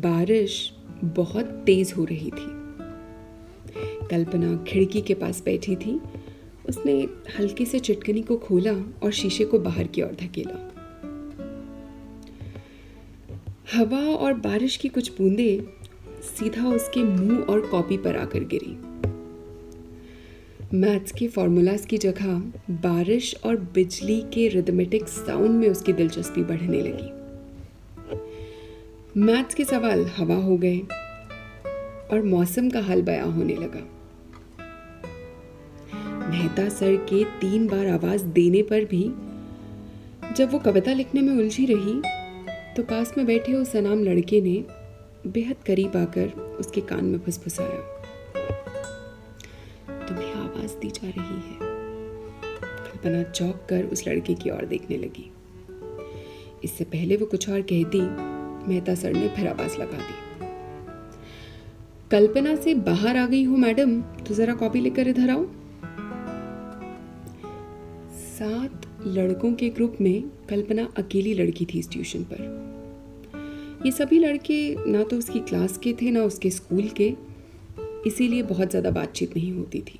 बारिश बहुत तेज हो रही थी। कल्पना खिड़की के पास बैठी थी। उसने हल्के से चिटकनी को खोला और शीशे को बाहर की ओर धकेला। हवा और बारिश की कुछ बूंदें सीधा उसके मुँह और कॉपी पर आकर गिरी। मैथ्स के फॉर्मूलाज की जगह बारिश और बिजली के रिदमेटिक साउंड में उसकी दिलचस्पी बढ़ने लगी। मैथ्स के सवाल हवा हो गए और मौसम का हाल बयां होने लगा। मेहता सर के तीन बार आवाज़ देने पर भी जब वो कविता लिखने में उलझी रही तो पास में बैठे उस अनाम लड़के ने बेहद करीब आकर उसके कान में फुसफुसाया। तुम्हें आवाज़ दी जा रही है, कल्पना चौक कर उस लड़के की ओर देखने लगी। इससे पहले वो कुछ और कहती मेहता सर ने फिर आवाज़ लगा दी। कल्पना से बाहर आ गई हो, मैडम। तो जरा कॉपी लेकर इधर आओ। सात लड़कों के ग्रुप में कल्पना अकेली लड़की थी इस ट्यूशन पर। ये सभी लड़के ना तो उसकी क्लास के थे, ना उसके स्कूल के। इसीलिए बहुत ज़्यादा बातचीत नहीं होती थी।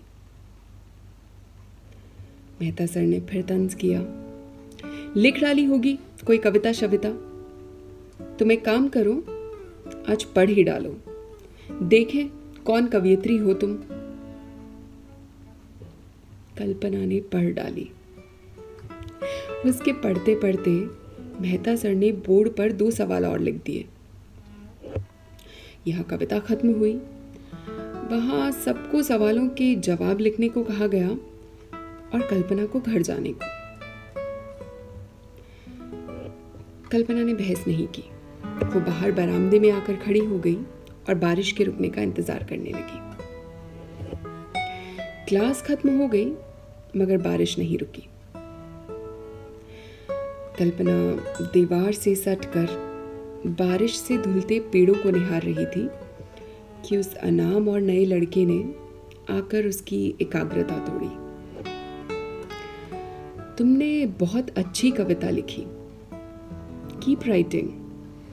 मेहता सर ने फिर तंज किया। लिख डाली होगी कोई कविता, शविता? तुम एक काम करो, आज पढ़ ही डालो। देखें कौन कवियत्री हो तुम। कल्पना ने पढ़ डाली। उसके पढ़ते पढ़ते मेहता सर ने बोर्ड पर दो सवाल और लिख दिए। यह कविता खत्म हुई। वहाँ सबको सवालों के जवाब लिखने को कहा गया और कल्पना को घर जाने को। कल्पना ने बहस नहीं की। वो बाहर बरामदे में आकर खड़ी हो गई और बारिश के रुकने का इंतज़ार करने लगी। क्लास खत्म हो गई, मगर बारिश नहीं रुकी। कल्पना दीवार से सट कर बारिश से धुलते पेड़ों को निहार रही थी कि उस अनाम और नए लड़के ने आकर उसकी एकाग्रता तोड़ी। तुमने बहुत अच्छी कविता लिखी। Writing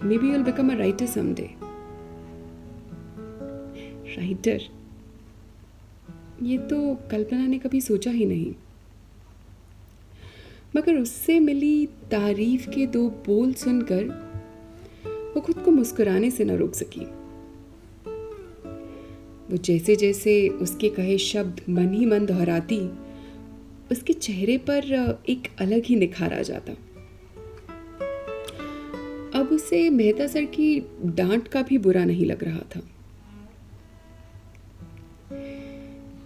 maybe you'll become a writer someday writer ये तो कल्पना ने कभी सोचा ही नहीं। मगर उससे मिली तारीफ़ के दो बोल सुनकर, वो खुद को मुस्कुराने से न रोक सकी। वो जैसे जैसे उसके कहे शब्द मन ही मन दोहराती, उसके चेहरे पर एक अलग ही निखार आ जाता। अब उसे मेहता सर की डांट का भी बुरा नहीं लग रहा था।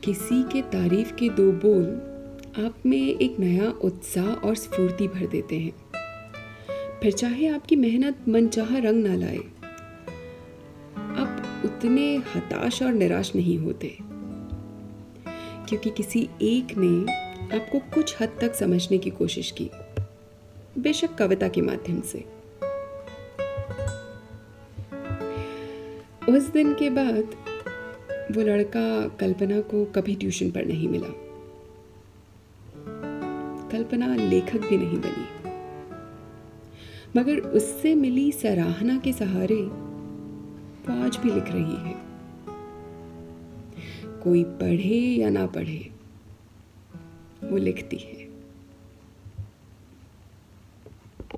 किसी के तारीफ़ के दो बोल आप में एक नया उत्साह और स्फूर्ति भर देते हैं। फिर चाहे आपकी मेहनत मनचाहा रंग ना लाए, आप उतने हताश और निराश नहीं होते। क्योंकि किसी एक ने आपको कुछ हद तक समझने की कोशिश की, बेशक कविता के माध्यम से। उस दिन के बाद वो लड़का कल्पना को कभी ट्यूशन पर नहीं मिला। कल्पना लेखक भी नहीं बनी। मगर उससे मिली सराहना के सहारे वो आज भी लिख रही है। कोई पढ़े या ना पढ़े, वो लिखती है।